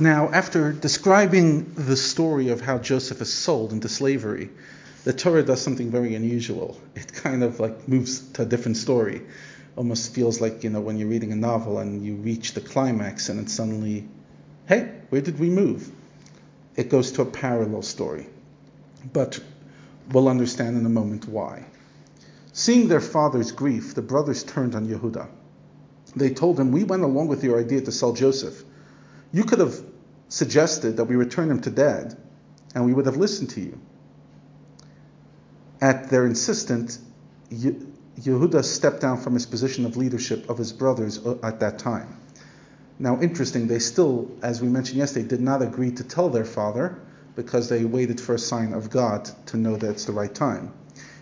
Now, after describing the story of how Joseph is sold into slavery, the Torah does something very unusual. It kind of like moves to a different story. Almost feels like, you know, when you're reading a novel and you reach the climax and it's suddenly, hey, where did we move? It goes to a parallel story. But we'll understand in a moment why. Seeing their father's grief, the brothers turned on Yehuda. They told him, We went along with your idea to sell Joseph. You could have suggested that we return him to dad, and we would have listened to you. At their insistence, Yehuda stepped down from his position of leadership of his brothers uh, at that time. Now, interesting, they still, as we mentioned yesterday, did not agree to tell their father because they waited for a sign of God to know that it's the right time.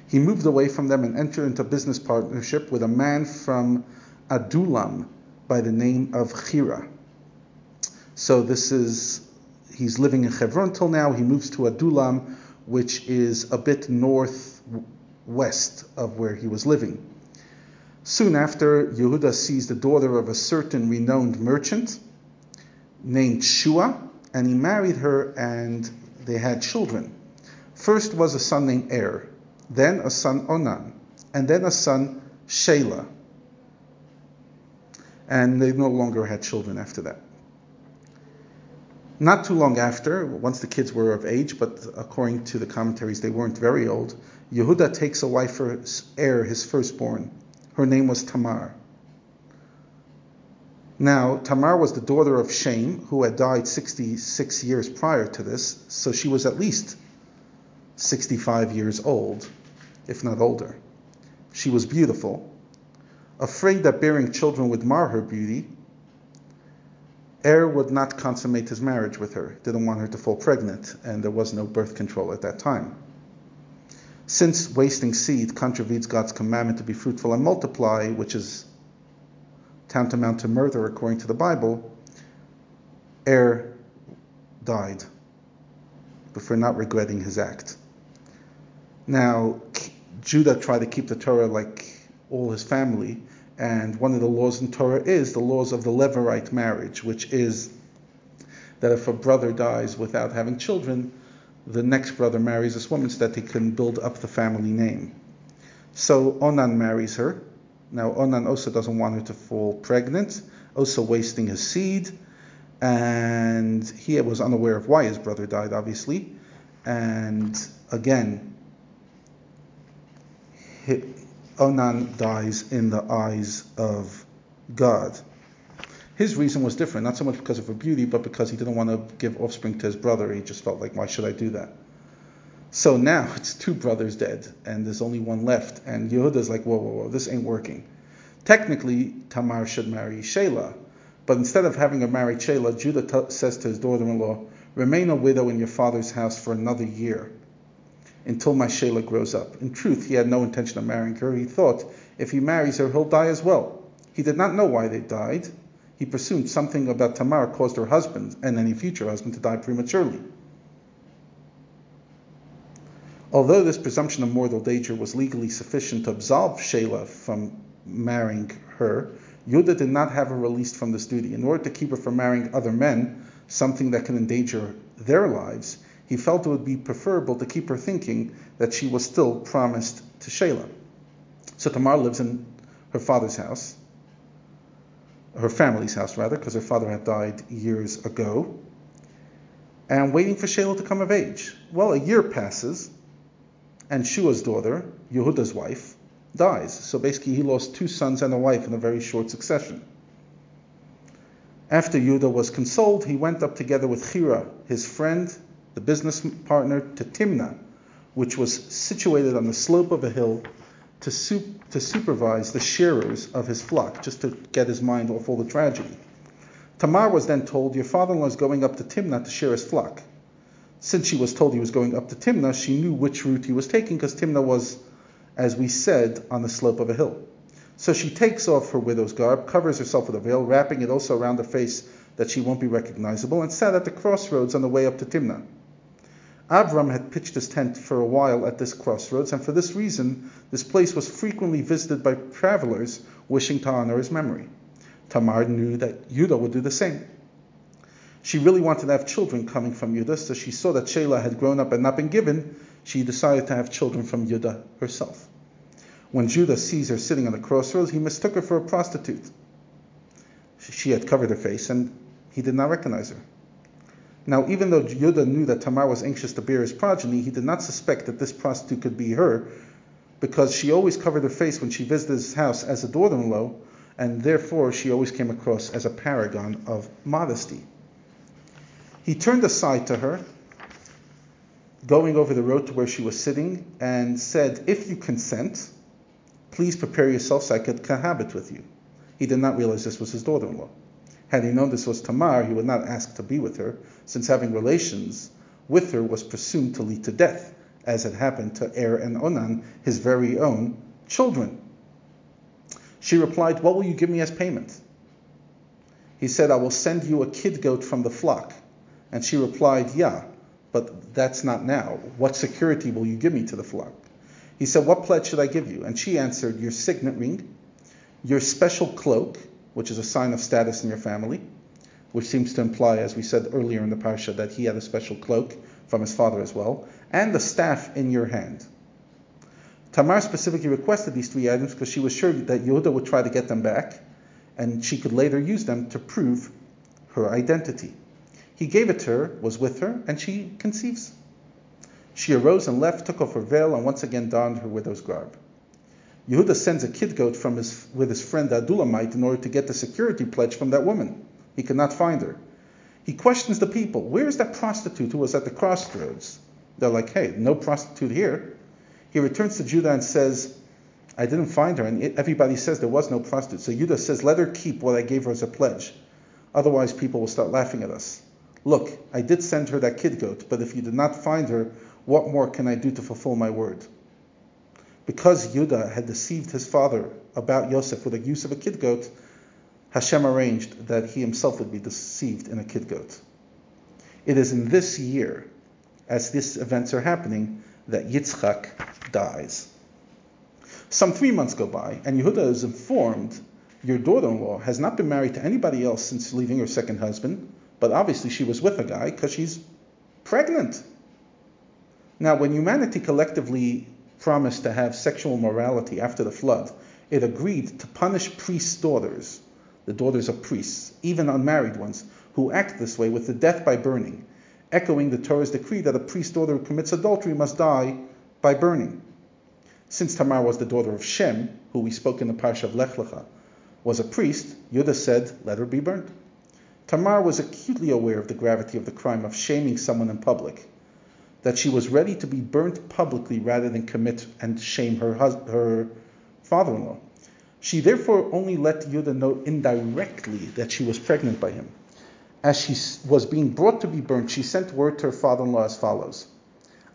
He moved away from them and entered into business partnership with a man from Adulam by the name of Chira. So this is, he's living in Hebron till now. He moves to Adulam, which is a bit northwest of where he was living. Soon after, Yehuda sees the daughter of a certain renowned merchant named Shua, and he married her and they had children. First was a son named Er, then a son Onan, and then a son Shelah. And they no longer had children after that. Not too long after, once the kids were of age, but according to the commentaries, they weren't very old, Yehuda takes a wife for Er, his firstborn. Her name was Tamar. Now, Tamar was the daughter of Shem, who had died 66 years prior to this, so she was at least 65 years old, if not older. She was beautiful. Afraid that bearing children would mar her beauty, Er would not consummate his marriage with her, didn't want her to fall pregnant, and there was no birth control at that time. Since wasting seed contravenes God's commandment to be fruitful and multiply, which is tantamount to murder according to the Bible, Er died for not regretting his act. Now, Judah tried to keep the Torah like all his family, and one of the laws in Torah is the laws of the Levirate marriage, which is that if a brother dies without having children, the next brother marries this woman so that he can build up the family name. So Onan marries her. Now Onan also doesn't want her to fall pregnant, also wasting his seed, and he was unaware of why his brother died, obviously. And again, Onan dies in the eyes of God. His reason was different, not so much because of her beauty, but because he didn't want to give offspring to his brother. He just felt like, why should I do that? So now it's two brothers dead, and there's only one left. And Yehuda's like, whoa, whoa, whoa, this ain't working. Technically, Tamar should marry Shelah, but instead of having her marry Shelah, Judah t- says to his daughter-in-law, remain a widow in your father's house for another year until my Shelah grows up. In truth, he had no intention of marrying her. He thought if he marries her, he'll die as well. He did not know why they died. He presumed something about Tamar caused her husband and any future husband to die prematurely. Although this presumption of mortal danger was legally sufficient to absolve Shelah from marrying her, Yudah did not have her released from this duty. In order to keep her from marrying other men, something that can endanger their lives, he felt it would be preferable to keep her thinking that she was still promised to Shelah. So Tamar lives in her father's house, her family's house rather, because her father had died years ago, and waiting for Shelah to come of age. Well, a year passes, and Shua's daughter, Yehuda's wife, dies. So basically, he lost two sons and a wife in a very short succession. After Yehuda was consoled, he went up together with Chira, his friend, the business partner to Timna, which was situated on the slope of a hill to, sup- to supervise the shearers of his flock, just to get his mind off all the tragedy. Tamar was then told, Your father in law is going up to Timna to shear his flock. Since she was told he was going up to Timna, she knew which route he was taking because Timna was, as we said, on the slope of a hill. So she takes off her widow's garb, covers herself with a veil, wrapping it also around her face that she won't be recognizable, and sat at the crossroads on the way up to Timnah. Avram had pitched his tent for a while at this crossroads, and for this reason, this place was frequently visited by travelers wishing to honor his memory. Tamar knew that Yudah would do the same. She really wanted to have children coming from Yudah, so she saw that Shelah had grown up and not been given. She decided to have children from Yudah herself. When Judah sees her sitting on the crossroads, he mistook her for a prostitute. She had covered her face, and he did not recognize her. Now, even though Judah knew that Tamar was anxious to bear his progeny, he did not suspect that this prostitute could be her, because she always covered her face when she visited his house as a daughter-in-law, and therefore she always came across as a paragon of modesty. He turned aside to her, going over the road to where she was sitting, and said, If you consent, please prepare yourself so I could cohabit with you. He did not realize this was his daughter in law. Had he known this was Tamar, he would not ask to be with her, since having relations with her was presumed to lead to death, as had happened to Er and Onan, his very own children. She replied, What will you give me as payment? He said, I will send you a kid goat from the flock. And she replied, Yeah, but that's not now. What security will you give me to the flock? He said, What pledge should I give you? And she answered, Your signet ring, your special cloak, which is a sign of status in your family, which seems to imply, as we said earlier in the parsha, that he had a special cloak from his father as well, and the staff in your hand. Tamar specifically requested these three items because she was sure that Yehuda would try to get them back, and she could later use them to prove her identity. He gave it to her, was with her, and she conceives. She arose and left, took off her veil, and once again donned her widow's garb. Yehuda sends a kid goat from his, with his friend Adulamite in order to get the security pledge from that woman. He cannot find her. He questions the people, Where is that prostitute who was at the crossroads? They're like, Hey, no prostitute here. He returns to Judah and says, I didn't find her. And everybody says there was no prostitute. So Judah says, Let her keep what I gave her as a pledge. Otherwise, people will start laughing at us. Look, I did send her that kid goat, but if you did not find her, what more can I do to fulfill my word? Because Judah had deceived his father about Yosef with the use of a kid goat, Hashem arranged that he himself would be deceived in a kid goat. It is in this year, as these events are happening, that Yitzchak dies. Some three months go by, and Yehuda is informed your daughter in law has not been married to anybody else since leaving her second husband, but obviously she was with a guy because she's pregnant. Now, when humanity collectively promised to have sexual morality after the flood, it agreed to punish priests' daughters, the daughters of priests, even unmarried ones, who act this way with the death by burning, echoing the Torah's decree that a priest's daughter who commits adultery must die by burning. Since Tamar was the daughter of Shem, who we spoke in the Parsha of Lech Lecha, was a priest, Yudah said, let her be burnt. Tamar was acutely aware of the gravity of the crime of shaming someone in public that she was ready to be burnt publicly rather than commit and shame her, her father-in-law. She therefore only let Yudah know indirectly that she was pregnant by him. As she was being brought to be burnt, she sent word to her father-in-law as follows: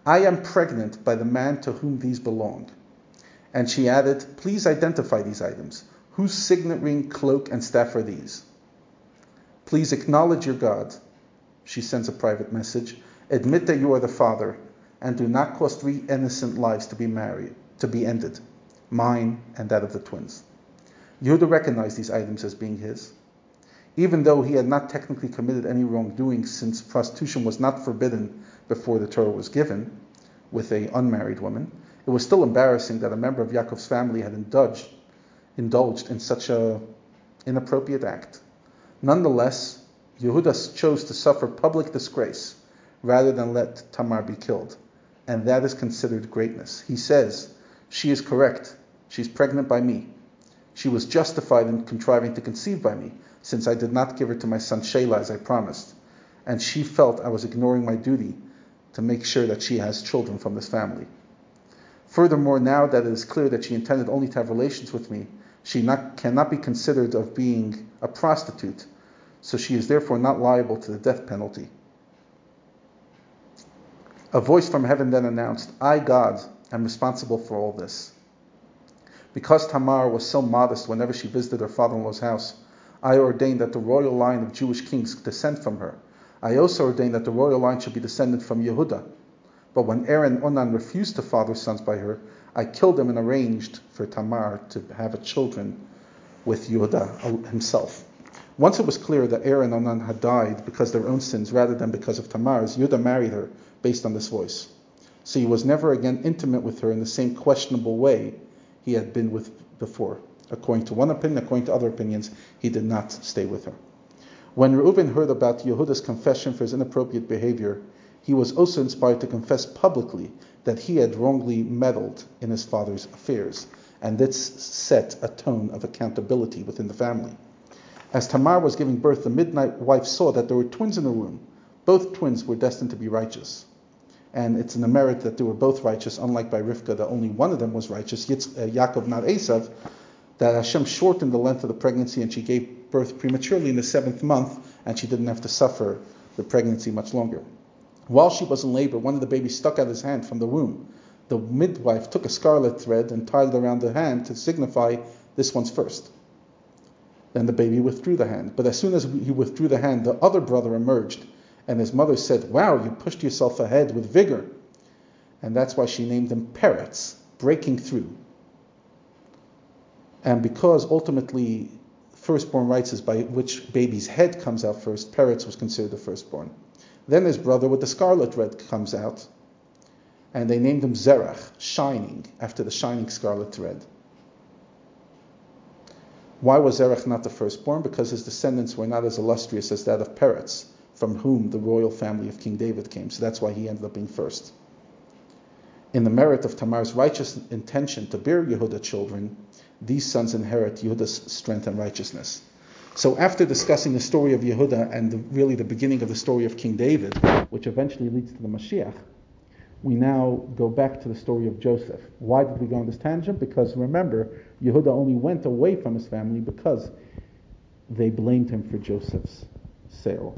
"I am pregnant by the man to whom these belong." And she added, "Please identify these items. Whose signet ring, cloak, and staff are these? Please acknowledge your God." She sends a private message Admit that you are the father, and do not cause three innocent lives to be married, to be ended, mine and that of the twins. Yehuda recognized these items as being his. Even though he had not technically committed any wrongdoing, since prostitution was not forbidden before the Torah was given with an unmarried woman, it was still embarrassing that a member of Yaakov's family had indulged, indulged in such an inappropriate act. Nonetheless, Yehuda chose to suffer public disgrace rather than let Tamar be killed. And that is considered greatness. He says, She is correct. She's pregnant by me. She was justified in contriving to conceive by me, since I did not give her to my son Shelah as I promised. And she felt I was ignoring my duty to make sure that she has children from this family. Furthermore, now that it is clear that she intended only to have relations with me, she not, cannot be considered of being a prostitute, so she is therefore not liable to the death penalty. A voice from heaven then announced, I, God, am responsible for all this. Because Tamar was so modest whenever she visited her father in law's house, I ordained that the royal line of Jewish kings descend from her. I also ordained that the royal line should be descended from Yehuda. But when Aaron and Onan refused to father sons by her, I killed them and arranged for Tamar to have children with Yehuda uh, himself. Once it was clear that Aaron and Onan had died because of their own sins rather than because of Tamar's, Yehuda married her based on this voice. So he was never again intimate with her in the same questionable way he had been with before. According to one opinion, according to other opinions, he did not stay with her. When Reuven heard about Yehuda's confession for his inappropriate behavior, he was also inspired to confess publicly that he had wrongly meddled in his father's affairs, and this set a tone of accountability within the family. As Tamar was giving birth, the midnight wife saw that there were twins in the womb. Both twins were destined to be righteous. And it's in the merit that they were both righteous, unlike by Rivka, that only one of them was righteous, Yitz, uh, Yaakov, not Esav, that Hashem shortened the length of the pregnancy and she gave birth prematurely in the seventh month, and she didn't have to suffer the pregnancy much longer. While she was in labor, one of the babies stuck out his hand from the womb. The midwife took a scarlet thread and tied it around the hand to signify this one's first. Then the baby withdrew the hand. But as soon as he withdrew the hand, the other brother emerged, and his mother said, Wow, you pushed yourself ahead with vigor. And that's why she named him Peretz, breaking through. And because ultimately firstborn rights is by which baby's head comes out first, Peretz was considered the firstborn. Then his brother with the scarlet thread comes out, and they named him Zerach, shining, after the shining scarlet thread. Why was Zerach not the firstborn? Because his descendants were not as illustrious as that of Peretz, from whom the royal family of King David came. So that's why he ended up being first. In the merit of Tamar's righteous intention to bear Yehuda children, these sons inherit Yehuda's strength and righteousness. So after discussing the story of Yehuda and the, really the beginning of the story of King David, which eventually leads to the Mashiach, we now go back to the story of Joseph. Why did we go on this tangent? Because remember, Yehuda only went away from his family because they blamed him for Joseph's sale.